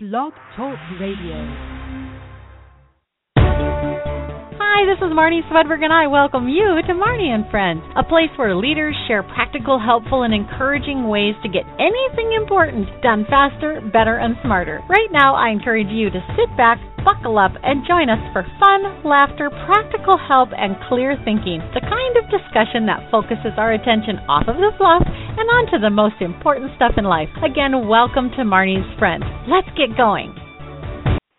Blog Talk Radio. Hi, this is Marnie Swedberg, and I welcome you to Marnie and Friends, a place where leaders share practical, helpful, and encouraging ways to get anything important done faster, better, and smarter. Right now, I encourage you to sit back, buckle up, and join us for fun, laughter, practical help, and clear thinking. The kind of discussion that focuses our attention off of the fluff and onto the most important stuff in life. Again, welcome to Marnie's Friends. Let's get going.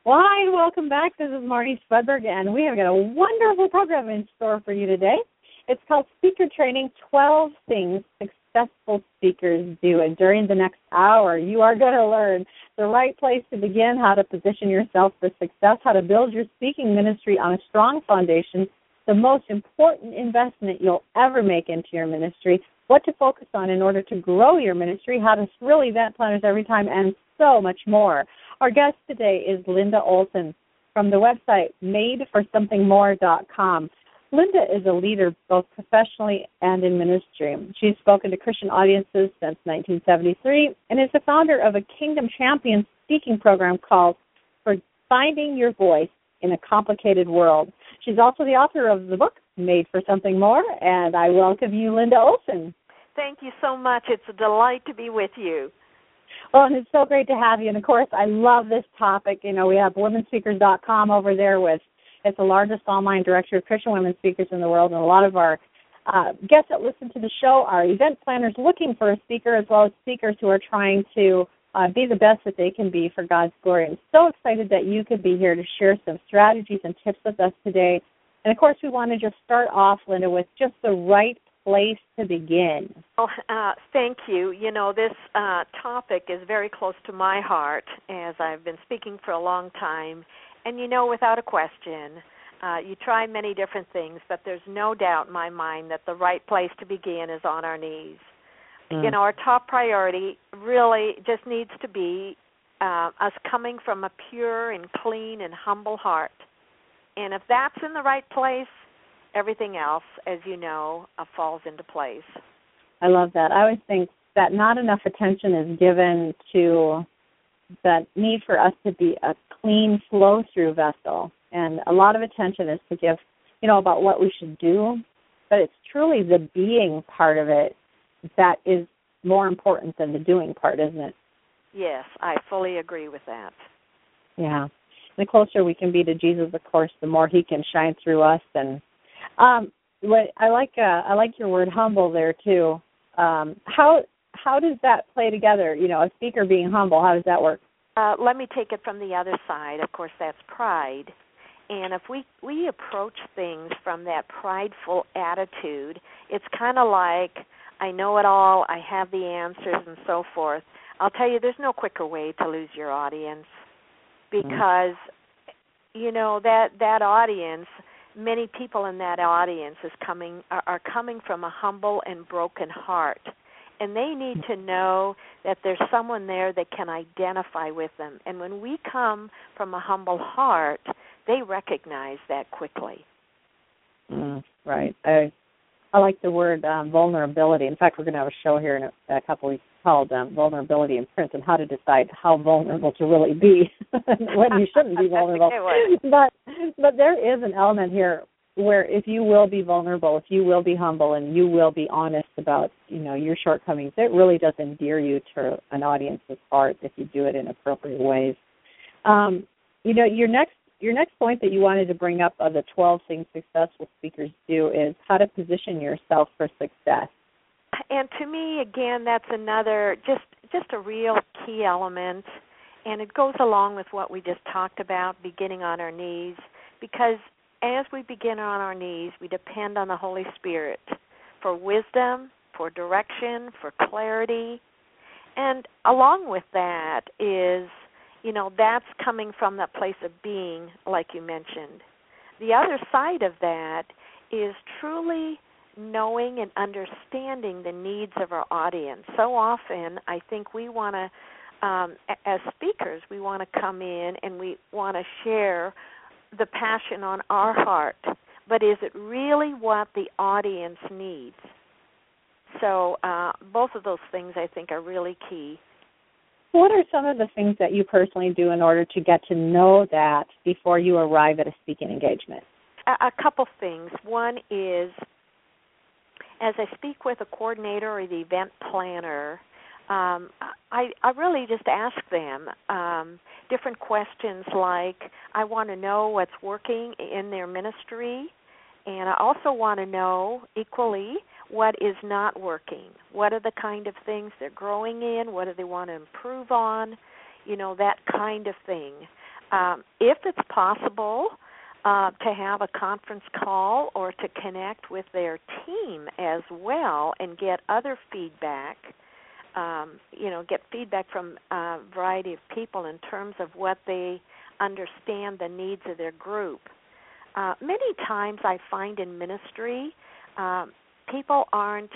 Well, hi, and welcome back. This is Marnie Swedberg, and we have got a wonderful program in store for you today. It's called Speaker Training 12 Things Successful Speakers Do. And during the next hour, you are going to learn the right place to begin, how to position yourself for success, how to build your speaking ministry on a strong foundation, the most important investment you'll ever make into your ministry, what to focus on in order to grow your ministry, how to thrill event planners every time, and so much more. Our guest today is Linda Olson from the website madeforsomethingmore.com. Linda is a leader both professionally and in ministry. She's spoken to Christian audiences since 1973 and is the founder of a Kingdom Champions speaking program called For Finding Your Voice in a Complicated World. She's also the author of the book Made for Something More, and I welcome you, Linda Olson. Thank you so much. It's a delight to be with you. Well, and it's so great to have you. And of course, I love this topic. You know, we have womenspeakers.com over there with it's the largest online directory of Christian women speakers in the world, and a lot of our uh, guests that listen to the show are event planners looking for a speaker, as well as speakers who are trying to uh, be the best that they can be for God's glory. I'm so excited that you could be here to share some strategies and tips with us today. And of course, we want to just start off, Linda, with just the right place to begin? Well, uh, thank you. You know, this uh, topic is very close to my heart as I've been speaking for a long time. And you know, without a question, uh, you try many different things, but there's no doubt in my mind that the right place to begin is on our knees. Mm. You know, our top priority really just needs to be uh, us coming from a pure and clean and humble heart. And if that's in the right place, everything else, as you know, uh, falls into place. I love that. I always think that not enough attention is given to that need for us to be a clean flow through vessel. And a lot of attention is to give, you know, about what we should do, but it's truly the being part of it that is more important than the doing part, isn't it? Yes, I fully agree with that. Yeah. The closer we can be to Jesus, of course, the more he can shine through us and um, what I like, uh, I like your word humble there too. Um, how how does that play together? You know, a speaker being humble. How does that work? Uh, let me take it from the other side. Of course, that's pride. And if we we approach things from that prideful attitude, it's kind of like I know it all, I have the answers, and so forth. I'll tell you, there's no quicker way to lose your audience mm-hmm. because mm-hmm. you know that that audience many people in that audience is coming are, are coming from a humble and broken heart and they need to know that there's someone there that can identify with them. And when we come from a humble heart they recognize that quickly. Mm, right. I i like the word um, vulnerability. In fact we're going to have a show here in a, a couple weeks called um, vulnerability in print and how to decide how vulnerable to really be when you shouldn't be vulnerable. but but there is an element here where if you will be vulnerable, if you will be humble, and you will be honest about you know your shortcomings, it really does endear you to an audience's heart if you do it in appropriate ways. Um, you know your next your next point that you wanted to bring up of the 12 things successful speakers do is how to position yourself for success and to me again that's another just just a real key element and it goes along with what we just talked about beginning on our knees because as we begin on our knees we depend on the holy spirit for wisdom for direction for clarity and along with that is you know that's coming from that place of being like you mentioned the other side of that is truly knowing and understanding the needs of our audience. So often, I think we want to, um, as speakers, we want to come in and we want to share the passion on our heart. But is it really what the audience needs? So, uh, both of those things I think are really key. What are some of the things that you personally do in order to get to know that before you arrive at a speaking engagement? A, a couple things. One is as I speak with a coordinator or the event planner, um, I, I really just ask them um, different questions like I want to know what's working in their ministry, and I also want to know equally what is not working. What are the kind of things they're growing in? What do they want to improve on? You know, that kind of thing. Um, if it's possible, uh, to have a conference call or to connect with their team as well and get other feedback um, you know, get feedback from a variety of people in terms of what they understand the needs of their group. Uh, many times I find in ministry, um, people aren't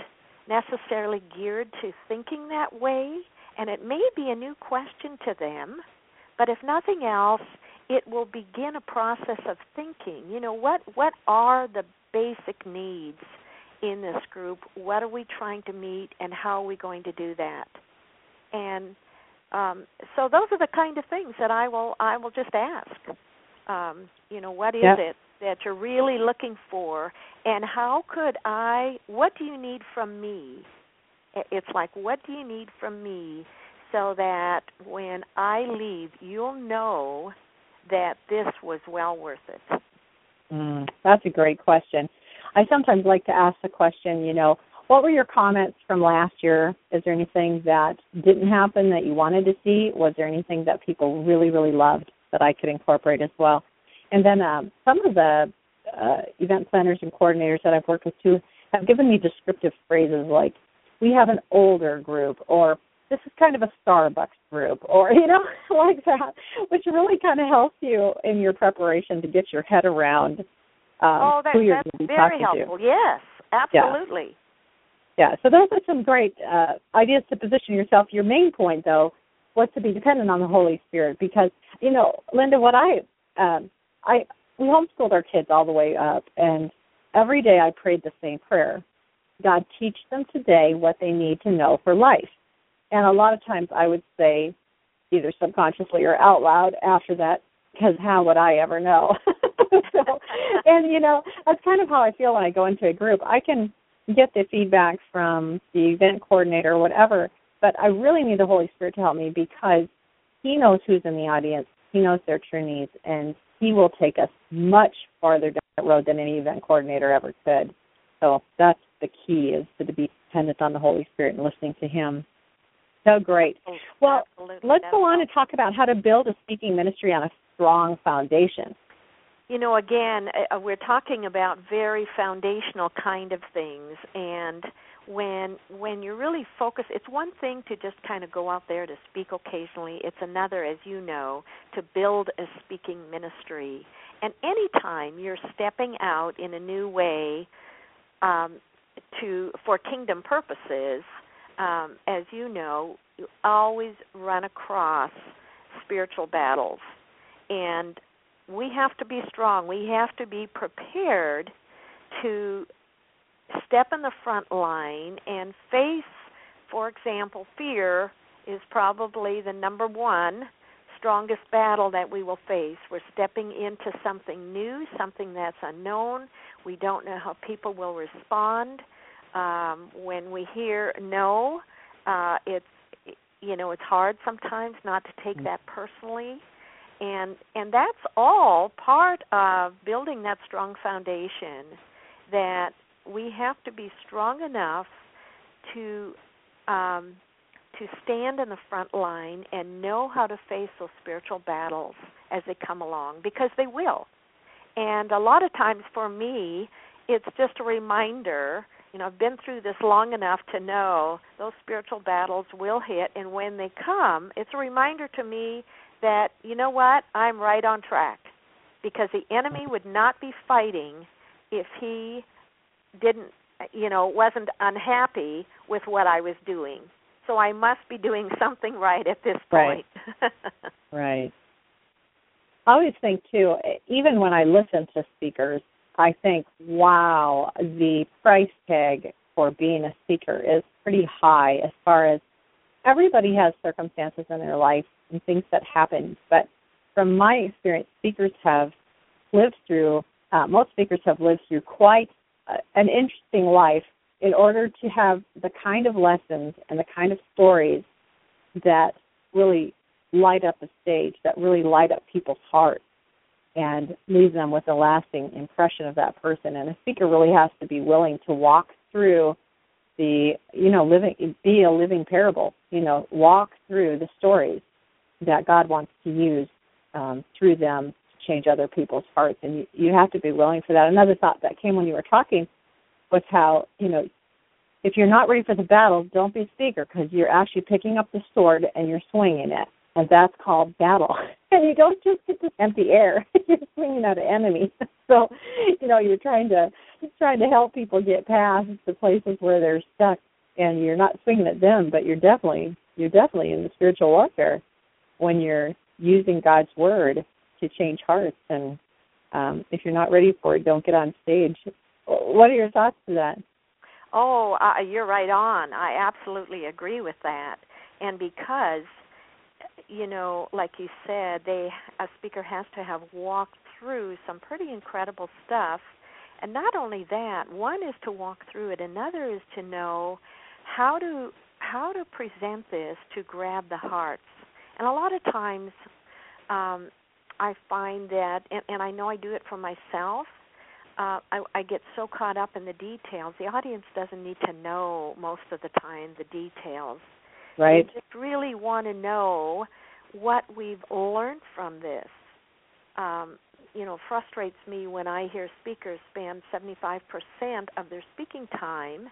necessarily geared to thinking that way, and it may be a new question to them, but if nothing else, it will begin a process of thinking. You know, what what are the basic needs in this group? What are we trying to meet, and how are we going to do that? And um, so those are the kind of things that I will I will just ask. Um, you know, what is yeah. it that you're really looking for, and how could I? What do you need from me? It's like, what do you need from me, so that when I leave, you'll know that this was well worth it. Mm, that's a great question. I sometimes like to ask the question, you know, what were your comments from last year? Is there anything that didn't happen that you wanted to see? Was there anything that people really, really loved that I could incorporate as well? And then um, some of the uh, event planners and coordinators that I've worked with too have given me descriptive phrases like, we have an older group, or this is kind of a Starbucks group, or, you know, like that, which really kind of helps you in your preparation to get your head around um, oh, that, who you're that's going to be very talking helpful. to. Yes, absolutely. Yeah. yeah. So those are some great uh, ideas to position yourself. Your main point, though, was to be dependent on the Holy Spirit, because you know, Linda, what I, um, I, we homeschooled our kids all the way up, and every day I prayed the same prayer: God, teach them today what they need to know for life. And a lot of times I would say, either subconsciously or out loud after that, because how would I ever know? so, and you know, that's kind of how I feel when I go into a group. I can get the feedback from the event coordinator or whatever, but I really need the Holy Spirit to help me because He knows who's in the audience. He knows their true needs, and He will take us much farther down that road than any event coordinator ever could. So that's the key is to be dependent on the Holy Spirit and listening to Him. So great. Oh, Well, absolutely. let's go on and talk about how to build a speaking ministry on a strong foundation. you know again uh, we're talking about very foundational kind of things and when when you're really focused it's one thing to just kind of go out there to speak occasionally. It's another as you know to build a speaking ministry. And anytime you're stepping out in a new way um, to for kingdom purposes um, as you know you always run across spiritual battles and we have to be strong. We have to be prepared to step in the front line and face, for example, fear is probably the number one strongest battle that we will face. We're stepping into something new, something that's unknown. We don't know how people will respond. Um, when we hear no, uh, it's you know it's hard sometimes not to take that personally and and that's all part of building that strong foundation that we have to be strong enough to um, to stand in the front line and know how to face those spiritual battles as they come along because they will. And a lot of times for me, it's just a reminder. You know, I've been through this long enough to know those spiritual battles will hit, and when they come, it's a reminder to me that you know what? I'm right on track. Because the enemy would not be fighting if he didn't you know wasn't unhappy with what i was doing. So i must be doing something right at this point. Right, right. i always think too even when i listen to speakers i think wow the price tag for being a speaker is pretty high as far as everybody has circumstances in their life and things that happen, but from my experience, speakers have lived through, uh, most speakers have lived through quite uh, an interesting life in order to have the kind of lessons and the kind of stories that really light up the stage, that really light up people's hearts and leave them with a lasting impression of that person. And a speaker really has to be willing to walk through the, you know, living, be a living parable, you know, walk through the stories that God wants to use um, through them to change other people's hearts. And you, you have to be willing for that. Another thought that came when you were talking was how, you know, if you're not ready for the battle, don't be a speaker because you're actually picking up the sword and you're swinging it. And that's called battle. And you don't just get to empty air. you're swinging at an enemy. So, you know, you're trying to you're trying to help people get past the places where they're stuck and you're not swinging at them, but you're definitely you're definitely in the spiritual warfare when you're using God's word to change hearts. And um, if you're not ready for it, don't get on stage. What are your thoughts to that? Oh, uh, you're right on. I absolutely agree with that. And because, you know, like you said, they a speaker has to have walked through some pretty incredible stuff. And not only that, one is to walk through it. Another is to know how to how to present this to grab the hearts. And a lot of times, um, I find that, and, and I know I do it for myself. Uh, I, I get so caught up in the details. The audience doesn't need to know most of the time the details. Right. They just really want to know what we've learned from this. Um, you know, frustrates me when I hear speakers spend 75% of their speaking time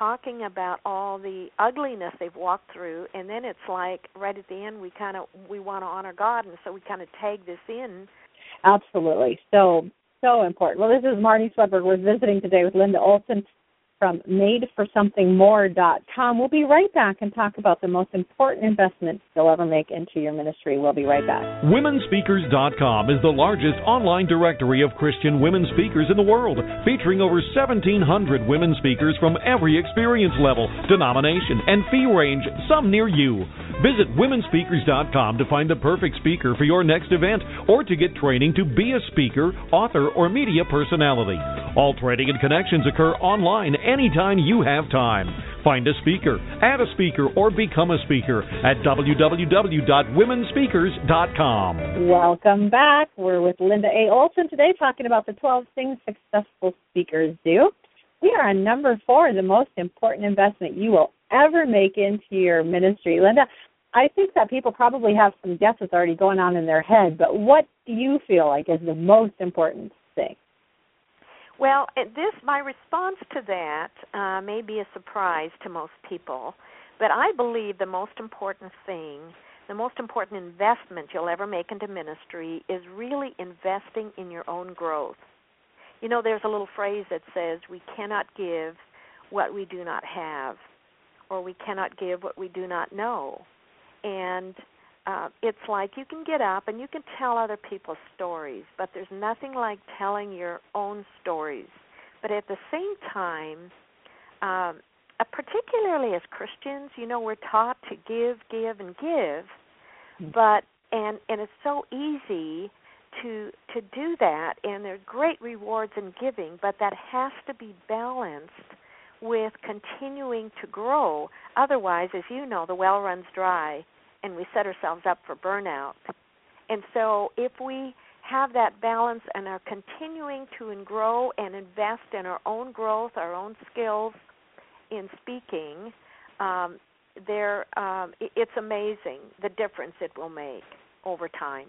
talking about all the ugliness they've walked through and then it's like right at the end we kind of we want to honor god and so we kind of tag this in. Absolutely. So so important. Well this is marnie swedberg we're visiting today with linda olson from madeforsomethingmore.com. We'll be right back and talk about the most important investments you'll ever make into your ministry. We'll be right back. WomenSpeakers.com is the largest online directory of Christian women speakers in the world, featuring over 1,700 women speakers from every experience level, denomination, and fee range, some near you. Visit WomenSpeakers.com to find the perfect speaker for your next event or to get training to be a speaker, author, or media personality. All training and connections occur online anytime you have time. Find a speaker, add a speaker, or become a speaker at www.womenspeakers.com. Welcome back. We're with Linda A. Olson today talking about the 12 things successful speakers do. We are on number four, the most important investment you will ever make into your ministry. Linda, I think that people probably have some guesses already going on in their head, but what do you feel like is the most important? Well, this my response to that uh, may be a surprise to most people, but I believe the most important thing, the most important investment you'll ever make into ministry is really investing in your own growth. You know, there's a little phrase that says, "We cannot give what we do not have, or we cannot give what we do not know." And uh, it's like you can get up and you can tell other people's stories, but there's nothing like telling your own stories. But at the same time, um, uh, particularly as Christians, you know, we're taught to give, give, and give, mm-hmm. but and and it's so easy to to do that, and there's great rewards in giving, but that has to be balanced with continuing to grow. Otherwise, as you know, the well runs dry and we set ourselves up for burnout. And so if we have that balance and are continuing to grow and invest in our own growth, our own skills in speaking, um, there um, it's amazing the difference it will make over time.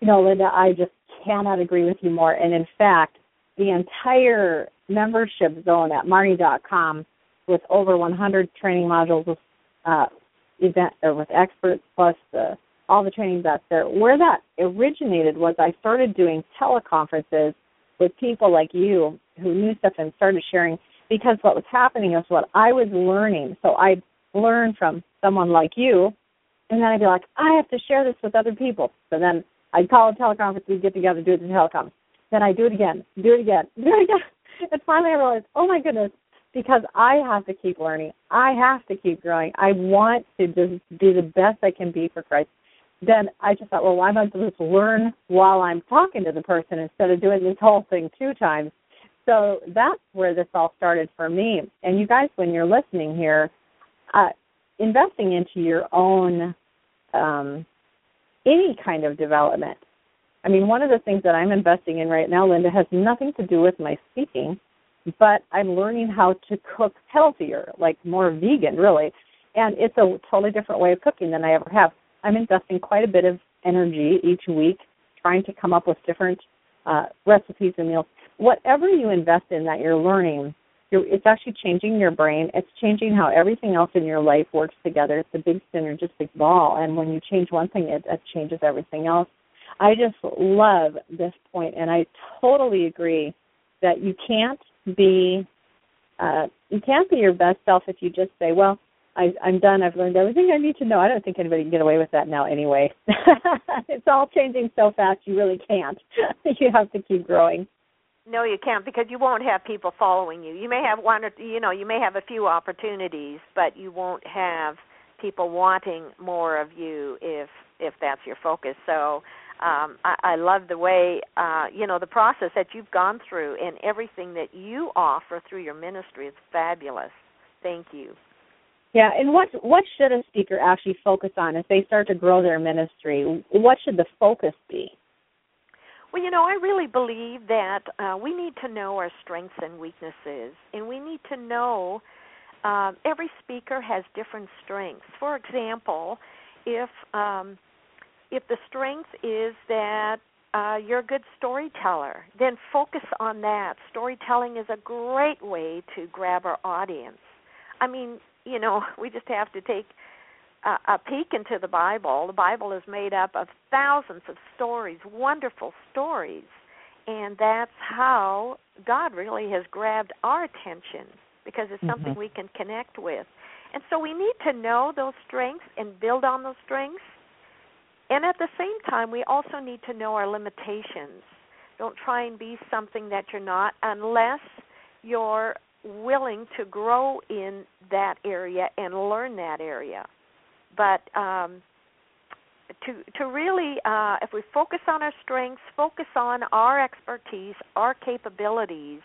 You know, Linda, I just cannot agree with you more. And in fact, the entire membership zone at Marnie.com with over 100 training modules, uh, event or with experts plus the all the trainings out there. Where that originated was I started doing teleconferences with people like you who knew stuff and started sharing because what was happening is what I was learning. So I learned from someone like you and then I'd be like, I have to share this with other people. So then I'd call a teleconference, we'd get together, do it the teleconference. Then I do it again, do it again, do it again. And finally I realized, oh my goodness, because I have to keep learning. I have to keep growing. I want to just be the best I can be for Christ. Then I just thought, well, why I just learn while I'm talking to the person instead of doing this whole thing two times? So that's where this all started for me. And you guys, when you're listening here, uh, investing into your own um, any kind of development. I mean, one of the things that I'm investing in right now, Linda, has nothing to do with my speaking but I'm learning how to cook healthier, like more vegan, really. And it's a totally different way of cooking than I ever have. I'm investing quite a bit of energy each week trying to come up with different uh, recipes and meals. Whatever you invest in that you're learning, you're, it's actually changing your brain. It's changing how everything else in your life works together. It's a big synergistic ball, and when you change one thing, it, it changes everything else. I just love this point, and I totally agree that you can't be uh, you can't be your best self if you just say, "Well, I, I'm done. I've learned everything I need to know." I don't think anybody can get away with that now, anyway. it's all changing so fast. You really can't. you have to keep growing. No, you can't because you won't have people following you. You may have one or you know you may have a few opportunities, but you won't have people wanting more of you if if that's your focus. So um, I, I love the way uh, you know the process that you've gone through and everything that you offer through your ministry is fabulous. Thank you. Yeah, and what what should a speaker actually focus on if they start to grow their ministry? What should the focus be? Well, you know, I really believe that uh, we need to know our strengths and weaknesses, and we need to know uh, every speaker has different strengths. For example, if um, if the strength is that uh, you're a good storyteller, then focus on that. Storytelling is a great way to grab our audience. I mean, you know, we just have to take a, a peek into the Bible. The Bible is made up of thousands of stories, wonderful stories, and that's how God really has grabbed our attention because it's mm-hmm. something we can connect with. And so we need to know those strengths and build on those strengths and at the same time, we also need to know our limitations. Don't try and be something that you're not unless you're willing to grow in that area and learn that area. But um, to to really, uh, if we focus on our strengths, focus on our expertise, our capabilities,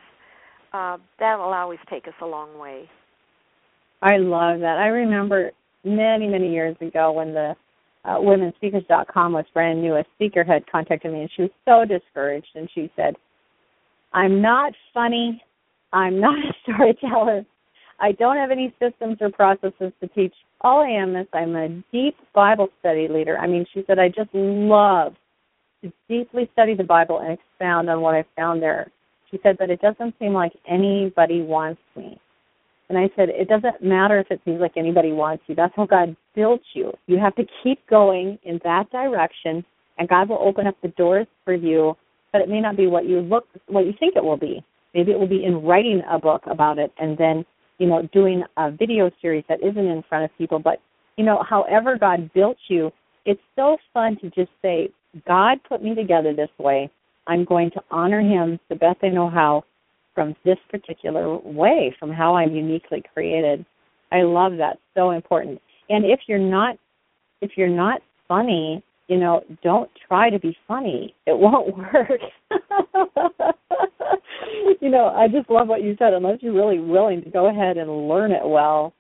uh, that'll always take us a long way. I love that. I remember many many years ago when the uh, womenspeakers.com was brand new. A speaker had contacted me, and she was so discouraged. And she said, "I'm not funny. I'm not a storyteller. I don't have any systems or processes to teach. All I am is I'm a deep Bible study leader. I mean, she said I just love to deeply study the Bible and expound on what I found there. She said, but it doesn't seem like anybody wants me. And I said, it doesn't matter if it seems like anybody wants you. That's how God built you. You have to keep going in that direction, and God will open up the doors for you. But it may not be what you look, what you think it will be. Maybe it will be in writing a book about it, and then you know doing a video series that isn't in front of people. But you know, however God built you, it's so fun to just say, God put me together this way. I'm going to honor Him the best I know how from this particular way, from how I'm uniquely created. I love that. So important. And if you're not if you're not funny, you know, don't try to be funny. It won't work. you know, I just love what you said. Unless you're really willing to go ahead and learn it well,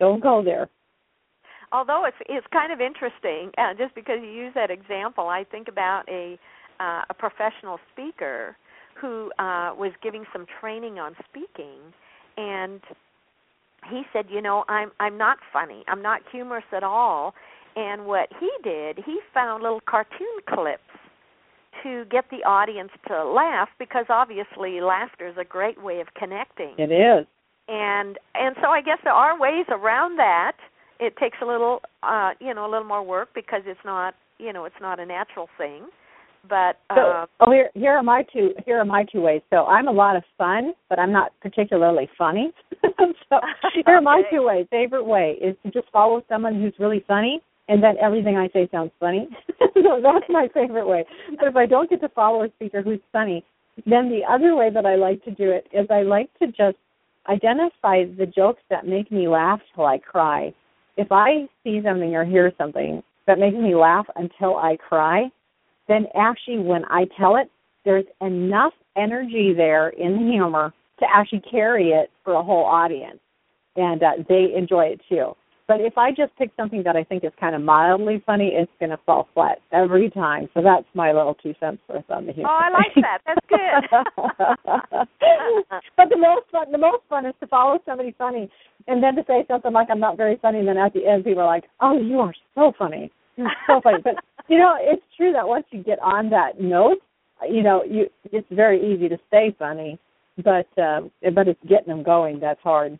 don't go there. Although it's it's kind of interesting, uh, just because you use that example, I think about a uh, a professional speaker who uh, was giving some training on speaking, and he said, "You know, I'm I'm not funny. I'm not humorous at all." And what he did, he found little cartoon clips to get the audience to laugh because obviously laughter is a great way of connecting. It is. And and so I guess there are ways around that. It takes a little uh you know, a little more work because it's not, you know, it's not a natural thing. But so, uh, oh, here here are my two here are my two ways. So I'm a lot of fun, but I'm not particularly funny. so here are my two ways. Favorite way is to just follow someone who's really funny, and then everything I say sounds funny. so that's my favorite way. But if I don't get to follow a speaker who's funny, then the other way that I like to do it is I like to just identify the jokes that make me laugh till I cry. If I see something or hear something that makes me laugh until I cry, then actually when I tell it, there's enough energy there in the humor to actually carry it for a whole audience, and uh, they enjoy it too. But if I just pick something that I think is kind of mildly funny, it's going to fall flat every time. So that's my little two cents worth on the humor. Oh, I like that. That's good. but the most fun, the most fun is to follow somebody funny, and then to say something like "I'm not very funny," and then at the end, people are like, "Oh, you are so funny. You're so funny." But you know, it's true that once you get on that note, you know, you it's very easy to stay funny, but uh, but it's getting them going that's hard.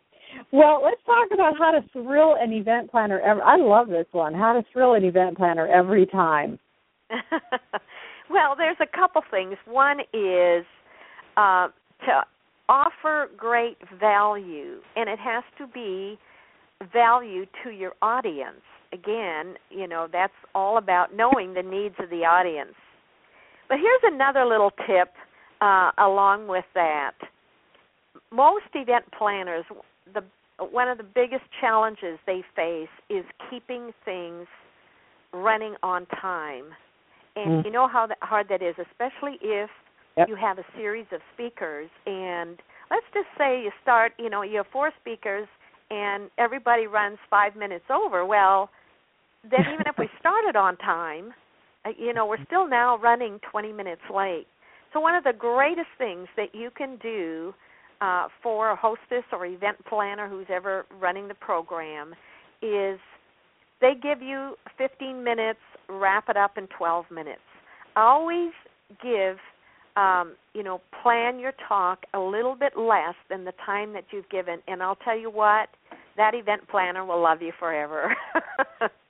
Well, let's talk about how to thrill an event planner. Every, I love this one. How to thrill an event planner every time. well, there's a couple things. One is uh, to offer great value, and it has to be value to your audience. Again, you know, that's all about knowing the needs of the audience. But here's another little tip uh, along with that. Most event planners, the one of the biggest challenges they face is keeping things running on time. And mm. you know how that, hard that is, especially if yep. you have a series of speakers and let's just say you start, you know, you have four speakers and everybody runs 5 minutes over. Well, then even if we started on time, uh, you know, we're still now running 20 minutes late. So one of the greatest things that you can do uh, for a hostess or event planner who's ever running the program is they give you 15 minutes, wrap it up in 12 minutes. Always give, um, you know, plan your talk a little bit less than the time that you've given, and I'll tell you what, that event planner will love you forever.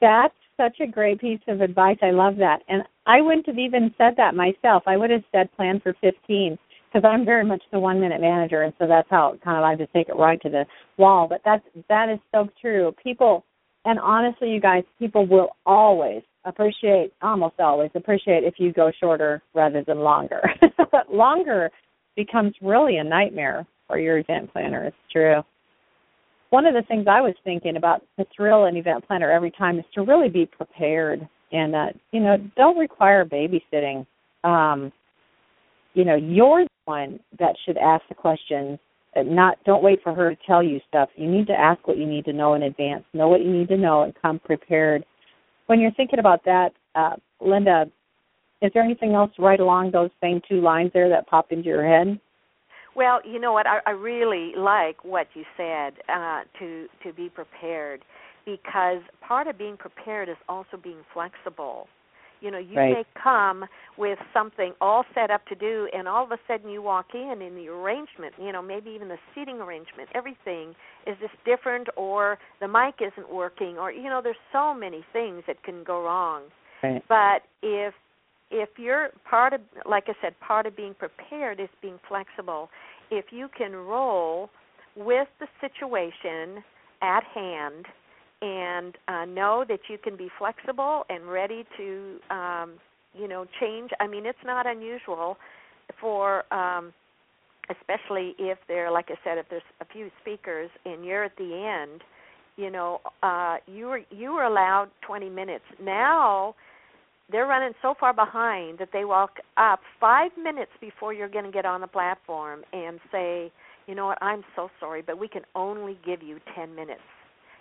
That's such a great piece of advice. I love that. And I wouldn't have even said that myself. I would have said plan for 15 because I'm very much the one minute manager, and so that's how kind of I just take it right to the wall. But that's that is so true. People, and honestly, you guys, people will always appreciate, almost always appreciate if you go shorter rather than longer. but longer becomes really a nightmare for your event planner. It's true. One of the things I was thinking about to thrill an event planner every time is to really be prepared and uh, you know don't require babysitting. Um, you know you're the one that should ask the questions and not don't wait for her to tell you stuff. You need to ask what you need to know in advance. Know what you need to know and come prepared. When you're thinking about that uh, linda is there anything else right along those same two lines there that pop into your head well you know what i, I really like what you said uh, to to be prepared because part of being prepared is also being flexible you know, you right. may come with something all set up to do, and all of a sudden you walk in, and the arrangement, you know, maybe even the seating arrangement, everything is just different, or the mic isn't working, or you know, there's so many things that can go wrong. Right. But if if you're part of, like I said, part of being prepared is being flexible. If you can roll with the situation at hand and uh, know that you can be flexible and ready to um, you know change i mean it's not unusual for um, especially if there like i said if there's a few speakers and you're at the end you know uh, you were you were allowed 20 minutes now they're running so far behind that they walk up five minutes before you're going to get on the platform and say, you know what, I'm so sorry, but we can only give you 10 minutes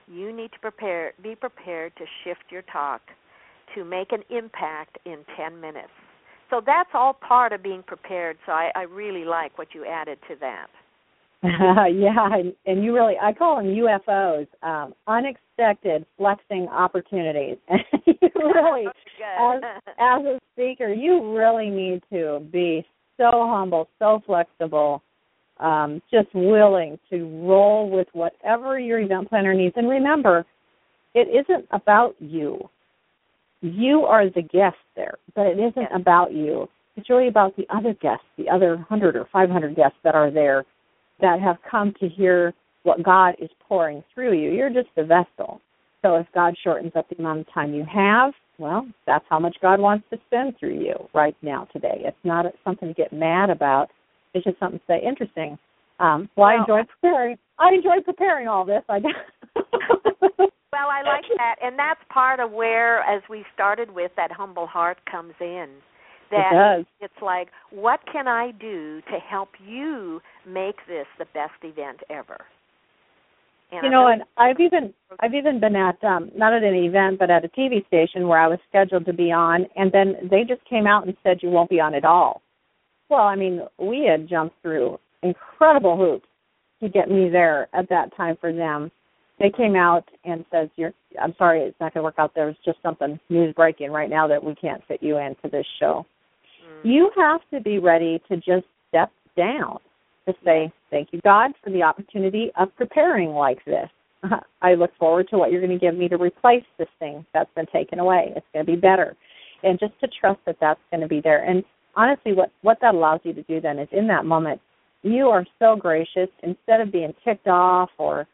you need to prepare be prepared to shift your talk to make an impact in 10 minutes. So that's all part of being prepared. So I, I really like what you added to that. yeah, and, and you really, I call them UFOs, um, unexpected flexing opportunities. you really, as, as a speaker, you really need to be so humble, so flexible, um, just willing to roll with whatever your event planner needs. And remember, it isn't about you. You are the guest there, but it isn't about you. It's really about the other guests, the other 100 or 500 guests that are there that have come to hear what God is pouring through you. You're just a vessel. So if God shortens up the amount of time you have, well, that's how much God wants to spend through you right now today. It's not something to get mad about it's just something to say, interesting. Um, well, I enjoy preparing. I enjoy preparing all this. I well, I like that, and that's part of where, as we started with, that humble heart comes in. That it does. it's like, what can I do to help you make this the best event ever? And you know, and I've even I've even been at um not at an event, but at a TV station where I was scheduled to be on, and then they just came out and said you won't be on at all. Well, I mean, we had jumped through incredible hoops to get me there at that time for them. They came out and says, "You're, I'm sorry, it's not going to work out. There's just something news breaking right now that we can't fit you into this show." Mm. You have to be ready to just step down to say, "Thank you, God, for the opportunity of preparing like this. I look forward to what you're going to give me to replace this thing that's been taken away. It's going to be better." And just to trust that that's going to be there. And honestly, what what that allows you to do then is in that moment you are so gracious instead of being ticked off or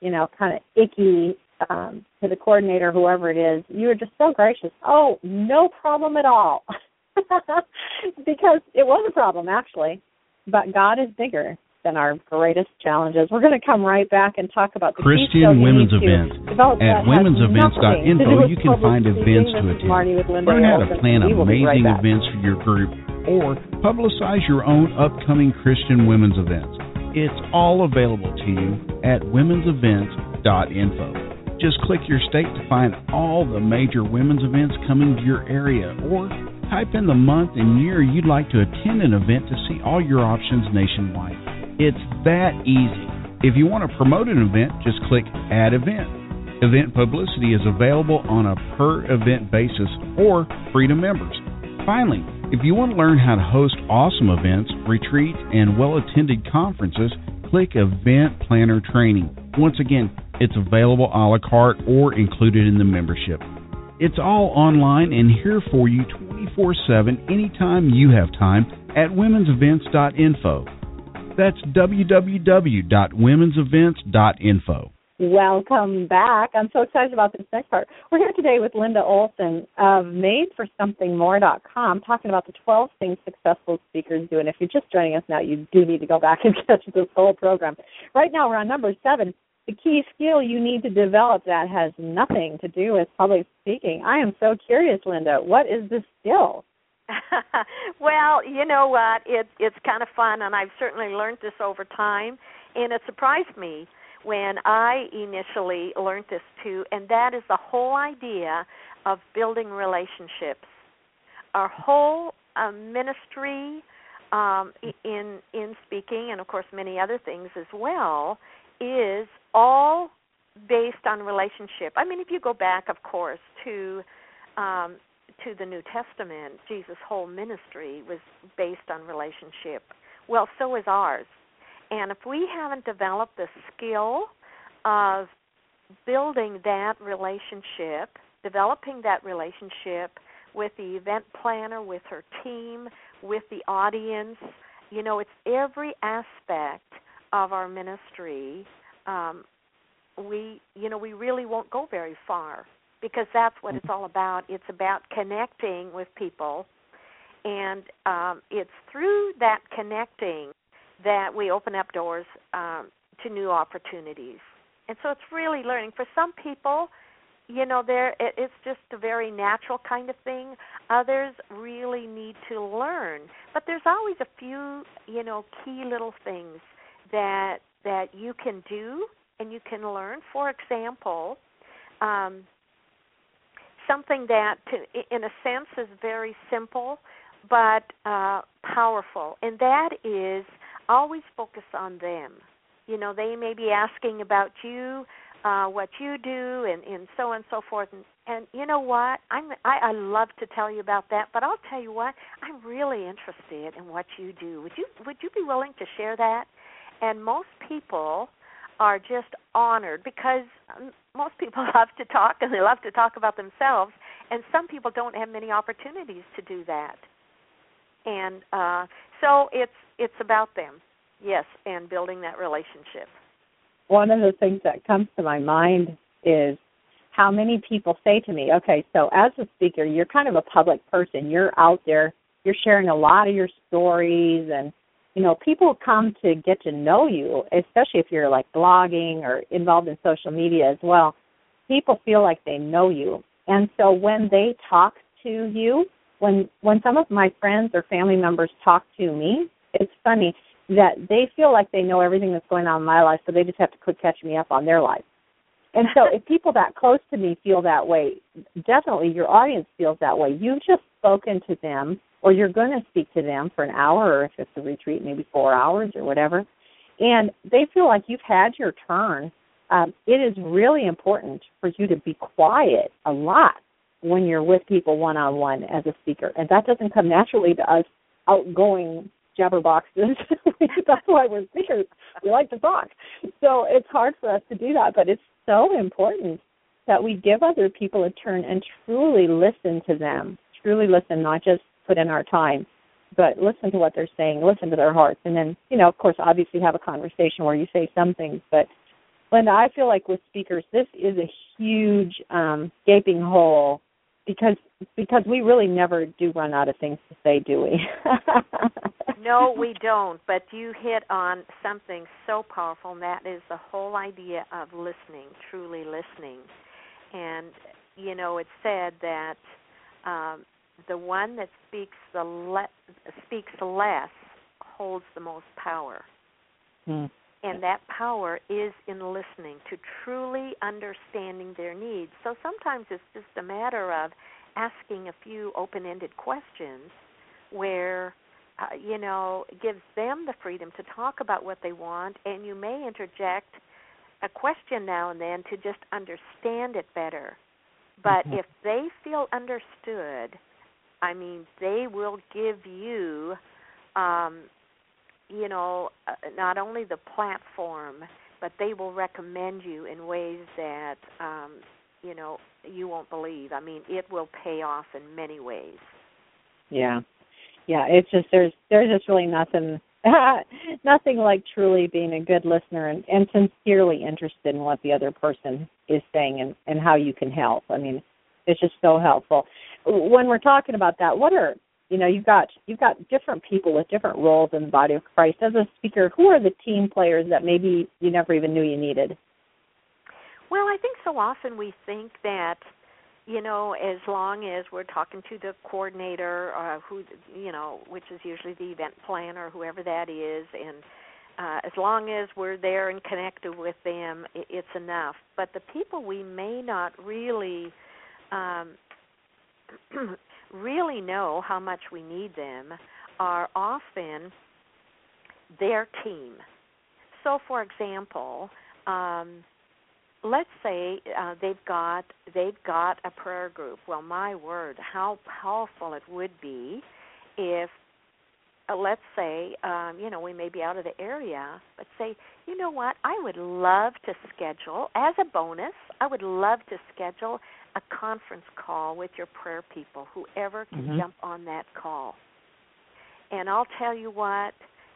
you know kind of icky um, to the coordinator whoever it is you are just so gracious oh no problem at all because it was a problem actually but god is bigger than our greatest challenges. We're going to come right back and talk about the Christian Women's Events. At womensevents.info, you can find events to attend. Learn how to plan amazing right events for your group or publicize your own upcoming Christian women's events. It's all available to you at womensevents.info. Just click your state to find all the major women's events coming to your area or type in the month and year you'd like to attend an event to see all your options nationwide. It's that easy. If you want to promote an event, just click Add Event. Event publicity is available on a per event basis or free to members. Finally, if you want to learn how to host awesome events, retreats, and well attended conferences, click Event Planner Training. Once again, it's available a la carte or included in the membership. It's all online and here for you 24 7 anytime you have time at womensevents.info. That's www.womensevents.info. Welcome back. I'm so excited about this next part. We're here today with Linda Olson of MadeForSomethingMore.com talking about the 12 things successful speakers do. And if you're just joining us now, you do need to go back and catch this whole program. Right now, we're on number seven. The key skill you need to develop that has nothing to do with public speaking. I am so curious, Linda. What is this skill? well, you know what? It it's kind of fun, and I've certainly learned this over time. And it surprised me when I initially learned this too, and that is the whole idea of building relationships. Our whole uh, ministry um, in in speaking, and of course many other things as well, is all based on relationship. I mean, if you go back, of course, to um, to the New Testament, Jesus' whole ministry was based on relationship. Well, so is ours. And if we haven't developed the skill of building that relationship, developing that relationship with the event planner, with her team, with the audience, you know, it's every aspect of our ministry. Um, we, you know, we really won't go very far because that's what it's all about. It's about connecting with people, and um, it's through that connecting that we open up doors um, to new opportunities. And so it's really learning. For some people, you know, there it, it's just a very natural kind of thing. Others really need to learn, but there's always a few, you know, key little things that that you can do and you can learn. For example, um, something that, to, in a sense, is very simple but uh, powerful, and that is always focus on them. You know, they may be asking about you, uh, what you do, and, and so on and so forth. And, and you know what? I'm I, I love to tell you about that, but I'll tell you what, I'm really interested in what you do. Would you would you be willing to share that? And most people are just honored because um, most people love to talk and they love to talk about themselves, and some people don't have many opportunities to do that. And uh, so it's it's about them, yes, and building that relationship. One of the things that comes to my mind is how many people say to me, "Okay, so as a speaker, you're kind of a public person. You're out there. You're sharing a lot of your stories and you know, people come to get to know you, especially if you're like blogging or involved in social media as well. People feel like they know you. And so when they talk to you, when when some of my friends or family members talk to me, it's funny that they feel like they know everything that's going on in my life, so they just have to quit catching me up on their life. And so if people that close to me feel that way, definitely your audience feels that way. You've just spoken to them or you're going to speak to them for an hour, or if it's a retreat, maybe four hours or whatever, and they feel like you've had your turn, um, it is really important for you to be quiet a lot when you're with people one on one as a speaker, and that doesn't come naturally to us outgoing jabberboxes. That's why we're speakers. We like to talk. So it's hard for us to do that, but it's so important that we give other people a turn and truly listen to them. Truly listen, not just put in our time, but listen to what they're saying, listen to their hearts, and then, you know, of course, obviously have a conversation where you say some things. But Linda, I feel like with speakers, this is a huge um, gaping hole because because we really never do run out of things to say, do we? no, we don't. But you hit on something so powerful, and that is the whole idea of listening, truly listening. And you know, it's said that um, the one that speaks the le- speaks less holds the most power. Hmm. And that power is in listening to truly understanding their needs. So sometimes it's just a matter of asking a few open-ended questions where uh, you know gives them the freedom to talk about what they want and you may interject a question now and then to just understand it better. But mm-hmm. if they feel understood, I mean, they will give you, um, you know, uh, not only the platform, but they will recommend you in ways that, um, you know, you won't believe. I mean, it will pay off in many ways. Yeah, yeah. It's just there's there's just really nothing nothing like truly being a good listener and, and sincerely interested in what the other person is saying and, and how you can help. I mean, it's just so helpful. When we're talking about that, what are you know you've got you've got different people with different roles in the body of Christ. As a speaker, who are the team players that maybe you never even knew you needed? Well, I think so often we think that you know, as long as we're talking to the coordinator, uh, who you know, which is usually the event planner, whoever that is, and uh, as long as we're there and connected with them, it, it's enough. But the people we may not really um, really know how much we need them are often their team. So, for example, um, let's say uh, they've got they've got a prayer group. Well, my word, how powerful it would be if uh, let's say um, you know we may be out of the area, but say you know what I would love to schedule as a bonus. I would love to schedule a conference call with your prayer people, whoever can mm-hmm. jump on that call. And I'll tell you what,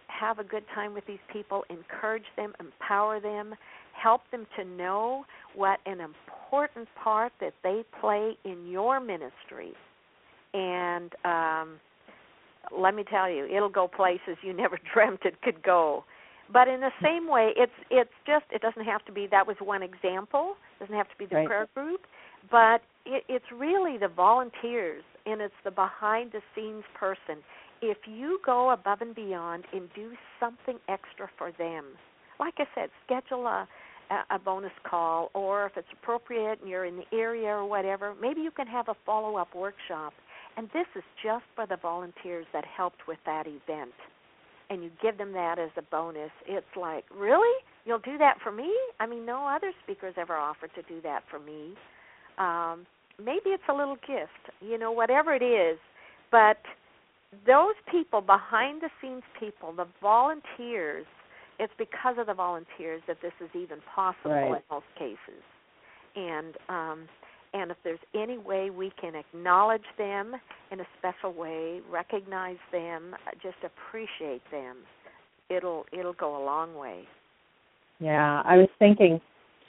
have a good time with these people, encourage them, empower them, help them to know what an important part that they play in your ministry. And um let me tell you, it'll go places you never dreamt it could go. But in the same way, it's it's just it doesn't have to be that was one example. It doesn't have to be the right. prayer group but it, it's really the volunteers and it's the behind the scenes person. If you go above and beyond and do something extra for them, like I said, schedule a a bonus call, or if it's appropriate and you're in the area or whatever, maybe you can have a follow up workshop. And this is just for the volunteers that helped with that event. And you give them that as a bonus. It's like, really? You'll do that for me? I mean, no other speakers ever offered to do that for me um, maybe it's a little gift, you know, whatever it is. But those people, behind the scenes people, the volunteers, it's because of the volunteers that this is even possible right. in most cases. And um, and if there's any way we can acknowledge them in a special way, recognize them, just appreciate them, it'll it'll go a long way. Yeah, I was thinking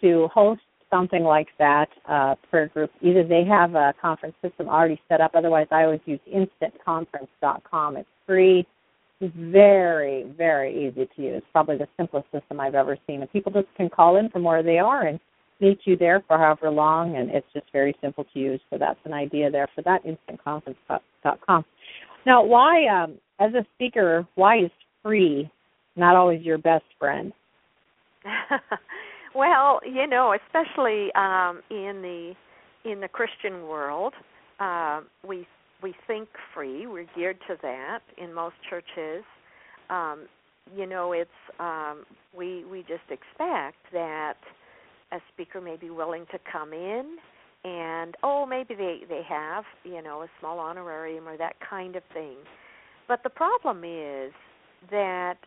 to host something like that uh, prayer group, either they have a conference system already set up. Otherwise, I always use instantconference.com. It's free. it's very, very easy to use. Probably the simplest system I've ever seen. And people just can call in from where they are and meet you there for however long, and it's just very simple to use. So that's an idea there for that instantconference.com. Now, why, um, as a speaker, why is free not always your best friend? well, you know, especially um, in the in the Christian world, uh, we we think free. We're geared to that in most churches. Um, you know, it's um, we we just expect that a speaker may be willing to come in and oh maybe they they have you know a small honorarium or that kind of thing but the problem is that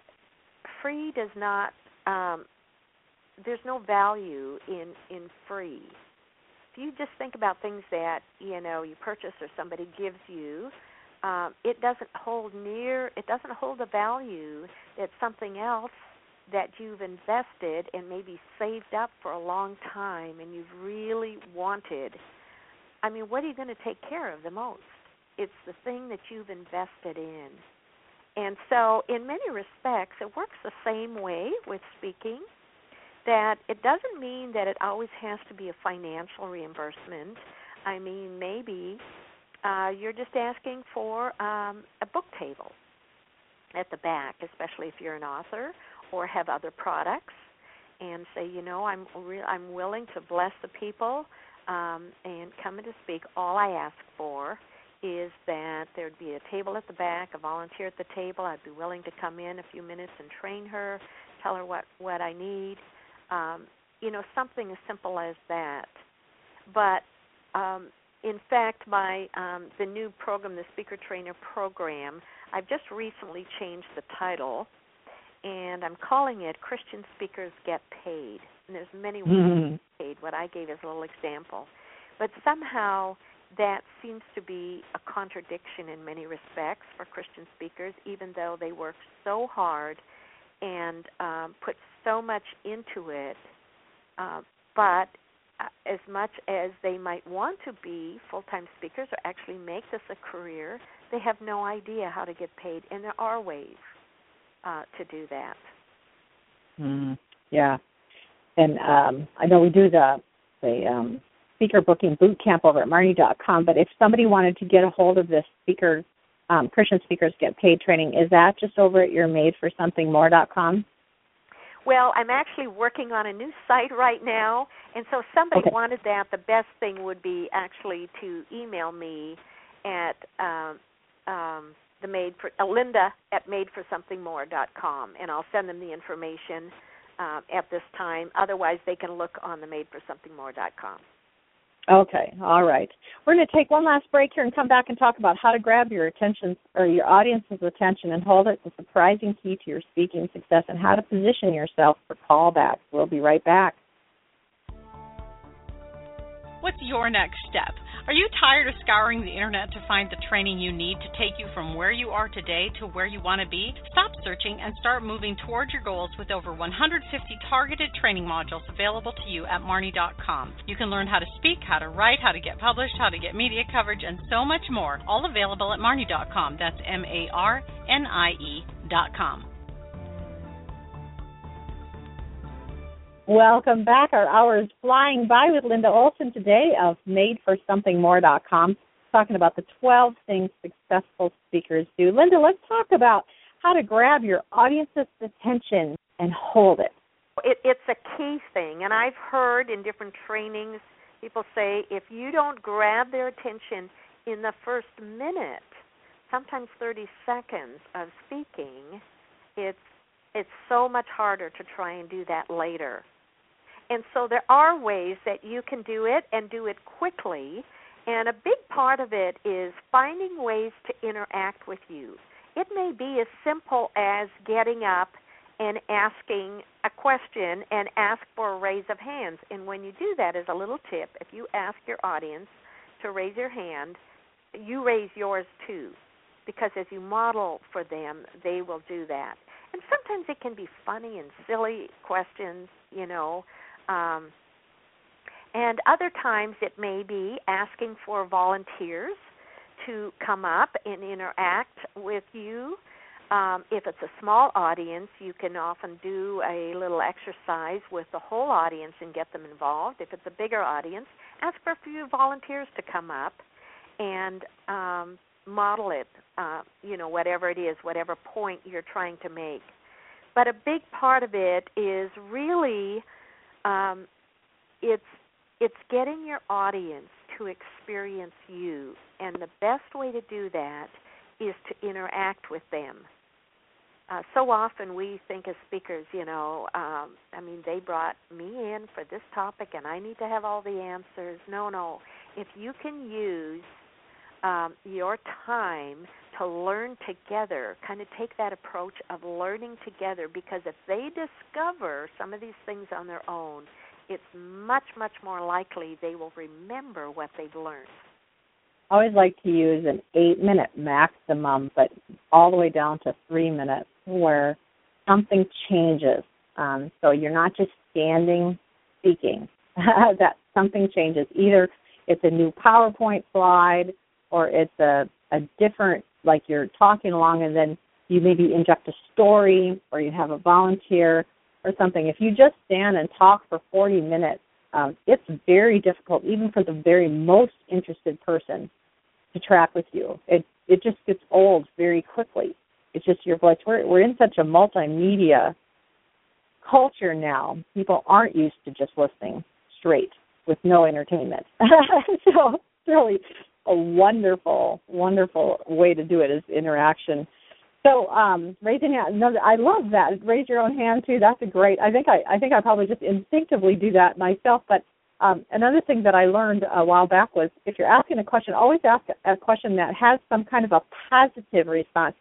free does not um there's no value in in free if you just think about things that you know you purchase or somebody gives you um it doesn't hold near it doesn't hold the value that something else that you've invested and maybe saved up for a long time and you've really wanted, I mean, what are you going to take care of the most? It's the thing that you've invested in. And so, in many respects, it works the same way with speaking. That it doesn't mean that it always has to be a financial reimbursement. I mean, maybe uh, you're just asking for um, a book table at the back, especially if you're an author, or have other products and say, you know, I'm re- I'm willing to bless the people um, and come in to speak. All I ask for is that there'd be a table at the back, a volunteer at the table. I'd be willing to come in a few minutes and train her, tell her what what I need. Um, you know, something as simple as that. But um, in fact, my um, the new program, the Speaker Trainer Program, I've just recently changed the title and I'm calling it Christian Speakers Get Paid. And there's many ways mm-hmm. paid. What I gave is a little example, but somehow that seems to be a contradiction in many respects for Christian speakers, even though they work so hard and um, put so much into it. Uh, but uh, as much as they might want to be full-time speakers or actually make this a career, they have no idea how to get paid, and there are ways uh, to do that. Mm, yeah, and um, I know we do the the um, speaker booking boot camp over at Marnie.com. But if somebody wanted to get a hold of this speaker, um, Christian speakers get paid training, is that just over at your made for something more.com? Well, I'm actually working on a new site right now, and so if somebody okay. wanted that, the best thing would be actually to email me at um, um, the made for uh, Linda at madeforsomethingmore.com, and I'll send them the information uh, at this time. Otherwise, they can look on the madeforsomethingmore.com. Okay, all right. We're going to take one last break here and come back and talk about how to grab your attention or your audience's attention and hold it. The surprising key to your speaking success and how to position yourself for callbacks. We'll be right back. What's your next step? Are you tired of scouring the internet to find the training you need to take you from where you are today to where you want to be? Stop searching and start moving towards your goals with over 150 targeted training modules available to you at Marnie.com. You can learn how to speak, how to write, how to get published, how to get media coverage, and so much more, all available at Marnie.com. That's M A R N I E.com. Welcome back. Our hour is flying by with Linda Olson today of MadeForSomethingMore.com, talking about the 12 things successful speakers do. Linda, let's talk about how to grab your audience's attention and hold it. it. It's a key thing, and I've heard in different trainings people say if you don't grab their attention in the first minute, sometimes 30 seconds of speaking, it's it's so much harder to try and do that later. And so there are ways that you can do it and do it quickly. And a big part of it is finding ways to interact with you. It may be as simple as getting up and asking a question and ask for a raise of hands. And when you do that, as a little tip, if you ask your audience to raise your hand, you raise yours too. Because as you model for them, they will do that. And sometimes it can be funny and silly questions, you know, um, and other times it may be asking for volunteers to come up and interact with you. Um, if it's a small audience, you can often do a little exercise with the whole audience and get them involved. If it's a bigger audience, ask for a few volunteers to come up and um, model it. Uh, you know, whatever it is, whatever point you're trying to make. But a big part of it is really um, it's it's getting your audience to experience you, and the best way to do that is to interact with them. Uh, so often we think as speakers, you know, um, I mean, they brought me in for this topic and I need to have all the answers. No, no. If you can use um, your time to learn together, kind of take that approach of learning together, because if they discover some of these things on their own, it's much, much more likely they will remember what they've learned. I always like to use an eight minute maximum, but all the way down to three minutes where something changes. Um, so you're not just standing speaking, that something changes. Either it's a new PowerPoint slide or it's a, a different, like you're talking along and then you maybe inject a story or you have a volunteer or something. If you just stand and talk for 40 minutes, um, it's very difficult, even for the very most interested person, to track with you. It it just gets old very quickly. It's just your voice. We're we're in such a multimedia culture now. People aren't used to just listening straight with no entertainment. so really a wonderful, wonderful way to do it is interaction. So um, raising hand, no, I love that. Raise your own hand too. That's a great. I think I, I think I probably just instinctively do that myself. But um, another thing that I learned a while back was if you're asking a question, always ask a question that has some kind of a positive response,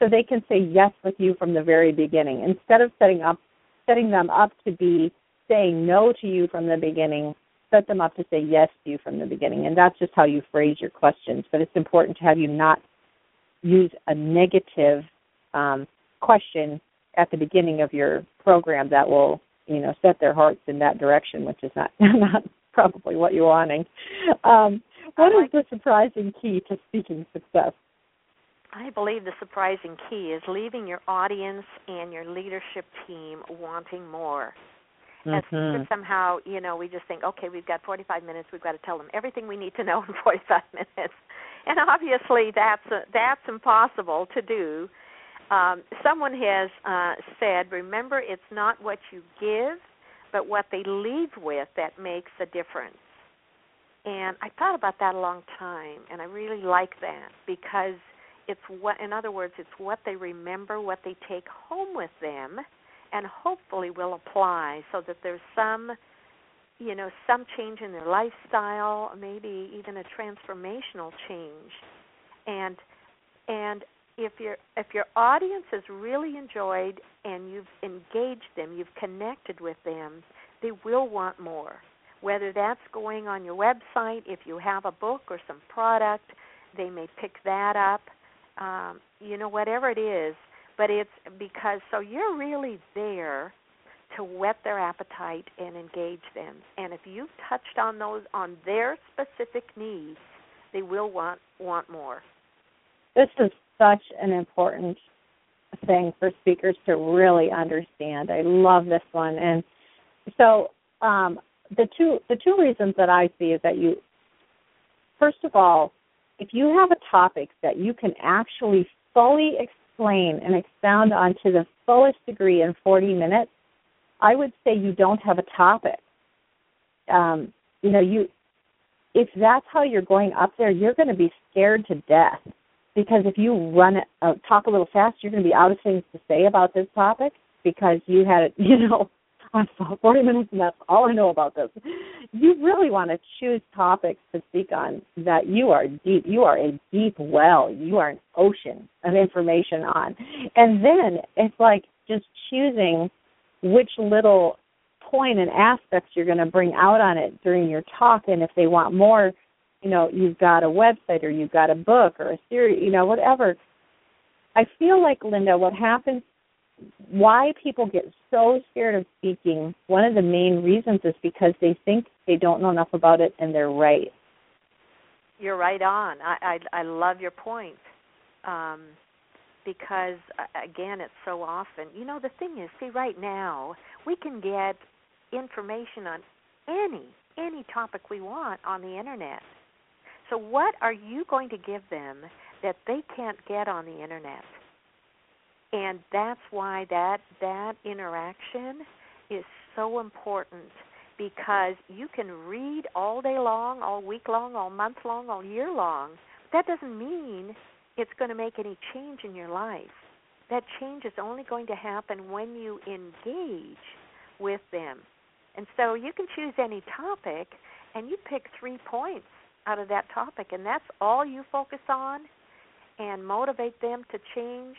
so they can say yes with you from the very beginning instead of setting up setting them up to be saying no to you from the beginning set them up to say yes to you from the beginning. And that's just how you phrase your questions. But it's important to have you not use a negative um, question at the beginning of your program that will, you know, set their hearts in that direction, which is not not probably what you're wanting. Um, what is the surprising key to speaking success? I believe the surprising key is leaving your audience and your leadership team wanting more mm-hmm. as somehow you know we just think okay we've got 45 minutes we've got to tell them everything we need to know in 45 minutes. And obviously that's a, that's impossible to do. Um, someone has uh, said remember it's not what you give but what they leave with that makes a difference. And i thought about that a long time and i really like that because it's what in other words it's what they remember what they take home with them and hopefully will apply so that there's some you know some change in their lifestyle maybe even a transformational change. And and if your if your audience has really enjoyed and you've engaged them you've connected with them they will want more. Whether that's going on your website if you have a book or some product they may pick that up. Um, you know whatever it is but it's because so you're really there to whet their appetite and engage them. And if you've touched on those on their specific needs, they will want want more. This is such an important thing for speakers to really understand. I love this one. And so um, the two the two reasons that I see is that you first of all, if you have a topic that you can actually fully explain and expound onto the fullest degree in 40 minutes, I would say you don't have a topic. Um, you know, you if that's how you're going up there, you're going to be scared to death because if you run uh, talk a little fast, you're going to be out of things to say about this topic because you had, you know, I'm 40 minutes and that's all I know about this. You really want to choose topics to speak on that you are deep. You are a deep well. You are an ocean of information on. And then it's like just choosing which little point and aspects you're going to bring out on it during your talk. And if they want more, you know, you've got a website or you've got a book or a series, you know, whatever. I feel like, Linda, what happens why people get so scared of speaking, one of the main reasons is because they think they don't know enough about it and they're right. You're right on. I I, I love your point. Um, because again it's so often you know the thing is see right now we can get information on any any topic we want on the internet so what are you going to give them that they can't get on the internet and that's why that that interaction is so important because you can read all day long all week long all month long all year long that doesn't mean it's going to make any change in your life. That change is only going to happen when you engage with them. And so you can choose any topic and you pick three points out of that topic and that's all you focus on and motivate them to change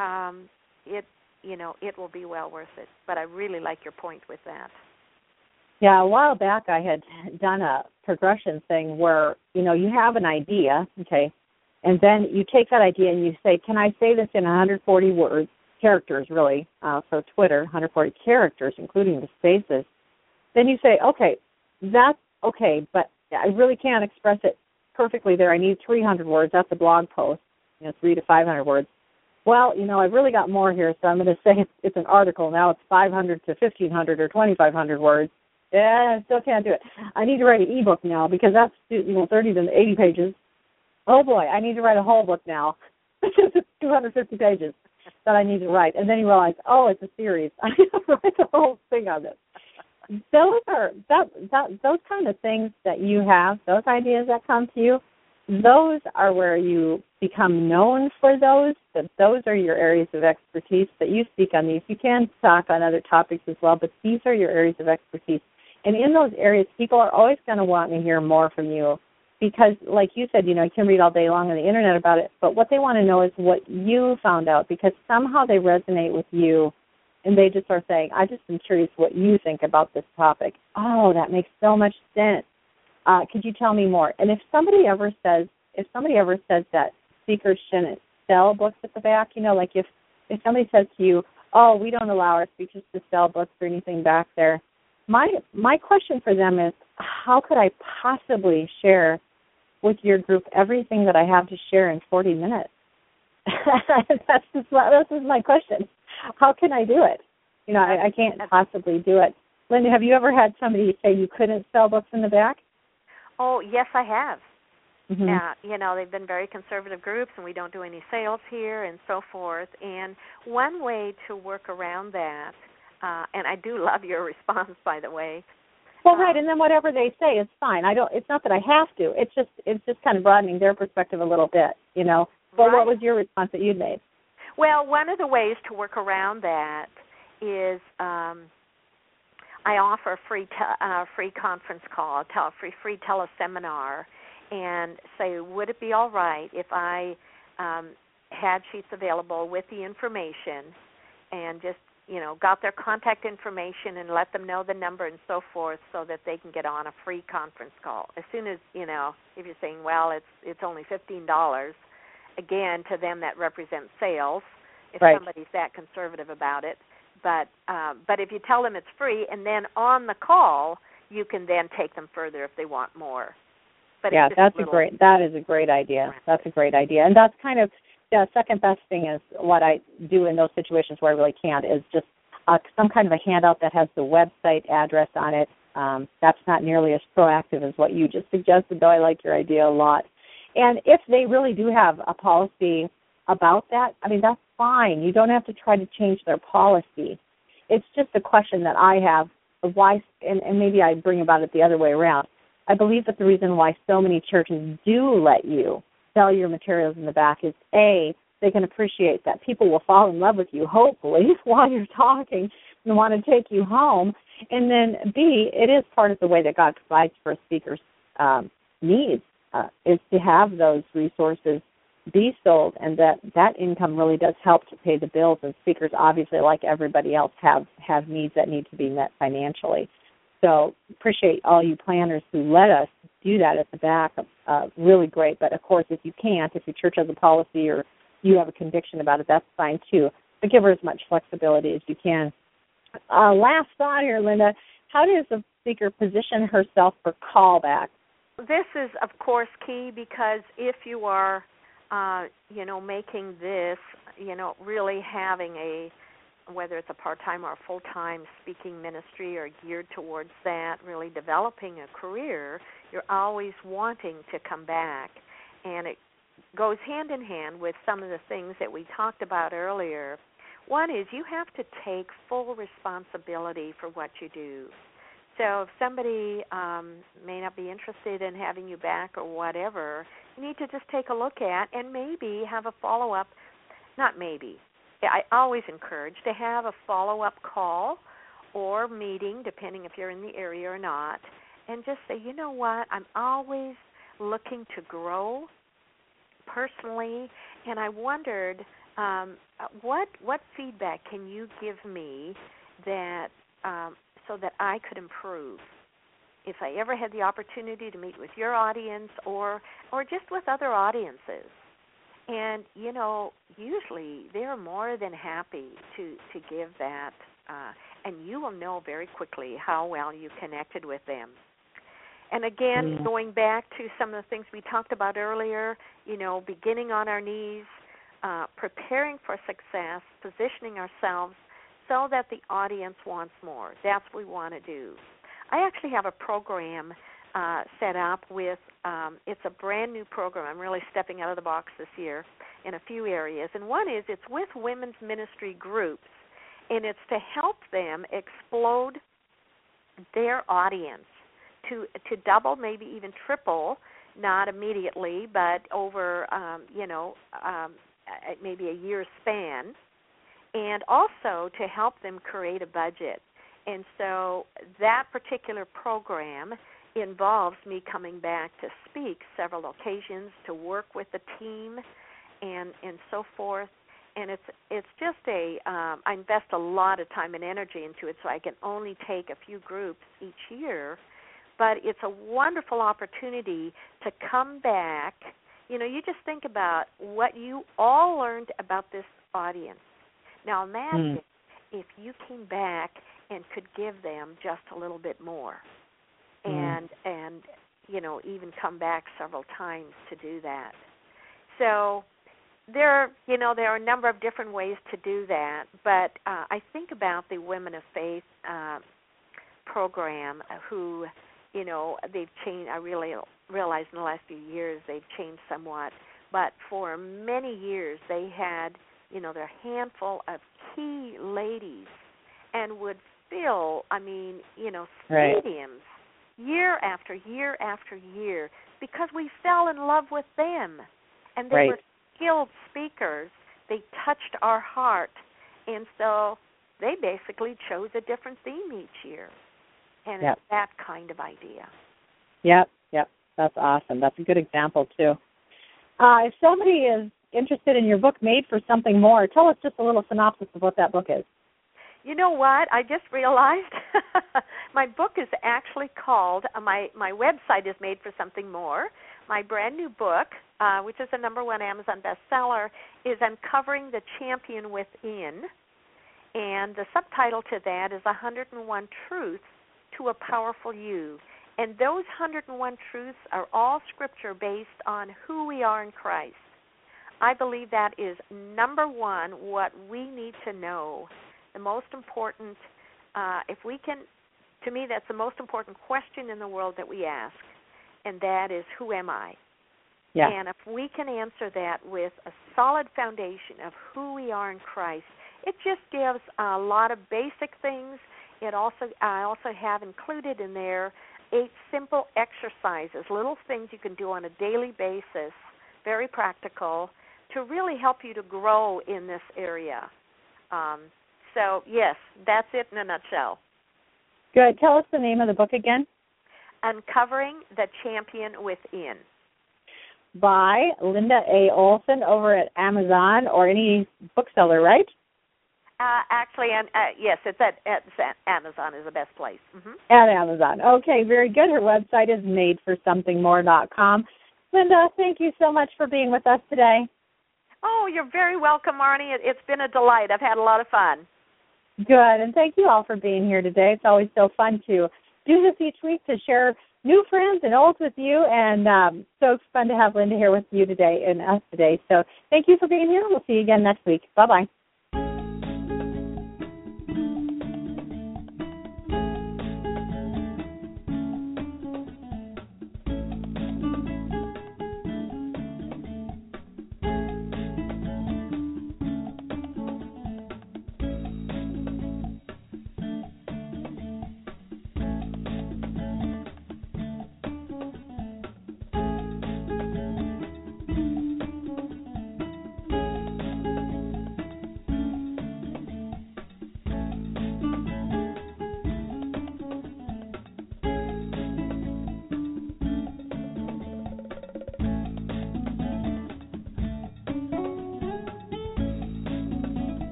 um it you know it will be well worth it but i really like your point with that yeah a while back i had done a progression thing where you know you have an idea okay and then you take that idea and you say, can I say this in 140 words, characters really, uh, so Twitter, 140 characters, including the spaces. Then you say, okay, that's okay, but I really can't express it perfectly there. I need 300 words. That's a blog post, you know, three to 500 words. Well, you know, I've really got more here, so I'm going to say it's, it's an article. Now it's 500 to 1500 or 2500 words. Yeah, I still can't do it. I need to write an ebook now because that's you know 30 to 80 pages oh boy, I need to write a whole book now. it's 250 pages that I need to write. And then you realize, oh, it's a series. I need to write the whole thing on this. Those are that that those kind of things that you have, those ideas that come to you, those are where you become known for those. That those are your areas of expertise. That you speak on these. You can talk on other topics as well, but these are your areas of expertise. And in those areas, people are always going to want to hear more from you because like you said you know you can read all day long on the internet about it but what they want to know is what you found out because somehow they resonate with you and they just are saying i just am curious what you think about this topic oh that makes so much sense uh, could you tell me more and if somebody ever says if somebody ever says that speakers shouldn't sell books at the back you know like if if somebody says to you oh we don't allow our speakers to sell books or anything back there my my question for them is how could i possibly share with your group everything that I have to share in 40 minutes? that's just this is my question. How can I do it? You know, I, I can't possibly do it. Linda, have you ever had somebody say you couldn't sell books in the back? Oh, yes, I have. Mm-hmm. Uh, you know, they've been very conservative groups, and we don't do any sales here, and so forth. And one way to work around that, uh, and I do love your response, by the way, well, right, and then whatever they say is fine. I don't. It's not that I have to. It's just it's just kind of broadening their perspective a little bit, you know. Well, right. what was your response that you made? Well, one of the ways to work around that is um, I offer a free te- uh, free conference call, tele- free free teleseminar, and say, would it be all right if I um, had sheets available with the information and just you know, got their contact information and let them know the number and so forth so that they can get on a free conference call. As soon as, you know, if you're saying, well, it's it's only $15, again, to them that represents sales if right. somebody's that conservative about it. But um, but if you tell them it's free and then on the call, you can then take them further if they want more. But yeah, that's a, a great that is a great idea. That's a great idea. And that's kind of the second best thing is what I do in those situations where I really can't is just uh, some kind of a handout that has the website address on it. Um, that's not nearly as proactive as what you just suggested, though I like your idea a lot. And if they really do have a policy about that, I mean, that's fine. You don't have to try to change their policy. It's just a question that I have of why, and, and maybe I bring about it the other way around. I believe that the reason why so many churches do let you sell your materials in the back is A, they can appreciate that people will fall in love with you, hopefully, while you're talking and want to take you home. And then B, it is part of the way that God provides for a speaker's um, needs uh, is to have those resources be sold, and that that income really does help to pay the bills. And speakers, obviously, like everybody else, have have needs that need to be met financially. So appreciate all you planners who let us do that at the back. Uh, really great. But of course, if you can't, if your church has a policy or you have a conviction about it, that's fine too. But give her as much flexibility as you can. Uh, last thought here, Linda. How does the speaker position herself for callback? This is, of course, key because if you are uh, you know, making this, you know, really having a whether it's a part-time or a full-time speaking ministry or geared towards that, really developing a career, you're always wanting to come back, and it goes hand in hand with some of the things that we talked about earlier. One is you have to take full responsibility for what you do. So if somebody um, may not be interested in having you back or whatever, need to just take a look at and maybe have a follow up. Not maybe. I always encourage to have a follow up call or meeting, depending if you're in the area or not, and just say, you know what, I'm always looking to grow personally, and I wondered um, what what feedback can you give me that um, so that I could improve. If I ever had the opportunity to meet with your audience or or just with other audiences, and you know, usually they're more than happy to to give that, uh, and you will know very quickly how well you connected with them. And again, mm-hmm. going back to some of the things we talked about earlier, you know, beginning on our knees, uh, preparing for success, positioning ourselves so that the audience wants more. That's what we want to do. I actually have a program uh, set up with, um, it's a brand new program. I'm really stepping out of the box this year in a few areas. And one is it's with women's ministry groups, and it's to help them explode their audience to to double, maybe even triple, not immediately, but over um, you know um, maybe a year span, and also to help them create a budget. And so that particular program involves me coming back to speak several occasions, to work with the team, and and so forth. And it's it's just a um, I invest a lot of time and energy into it, so I can only take a few groups each year but it's a wonderful opportunity to come back. You know, you just think about what you all learned about this audience. Now imagine mm. if you came back and could give them just a little bit more. Mm. And and you know, even come back several times to do that. So there you know there are a number of different ways to do that but uh, i think about the women of faith uh, program who you know they've changed. I really realized in the last few years they've changed somewhat, but for many years they had you know their handful of key ladies and would fill. I mean you know stadiums right. year after year after year because we fell in love with them, and they right. were skilled speakers. They touched our heart, and so they basically chose a different theme each year and yep. it's that kind of idea. Yep, yep, that's awesome. That's a good example too. Uh, if somebody is interested in your book, Made for Something More, tell us just a little synopsis of what that book is. You know what? I just realized my book is actually called uh, my my website is Made for Something More. My brand new book, uh, which is a number one Amazon bestseller, is Uncovering the Champion Within, and the subtitle to that is 101 Truths to a powerful you. And those 101 truths are all scripture based on who we are in Christ. I believe that is number one what we need to know. The most important, uh, if we can, to me, that's the most important question in the world that we ask, and that is, Who am I? Yeah. And if we can answer that with a solid foundation of who we are in Christ, it just gives a lot of basic things it also I also have included in there eight simple exercises, little things you can do on a daily basis, very practical, to really help you to grow in this area. Um, so yes, that's it in a nutshell. Good. Tell us the name of the book again. Uncovering the Champion Within. By Linda A. Olson over at Amazon or any bookseller, right? Uh, actually, and uh, yes, it's at, at Amazon is the best place. Mm-hmm. At Amazon. Okay, very good. Her website is madeforsomethingmore.com. Linda, thank you so much for being with us today. Oh, you're very welcome, Marnie. It, it's been a delight. I've had a lot of fun. Good, and thank you all for being here today. It's always so fun to do this each week to share new friends and old with you, and um, so fun to have Linda here with you today and us today. So thank you for being here. We'll see you again next week. Bye bye.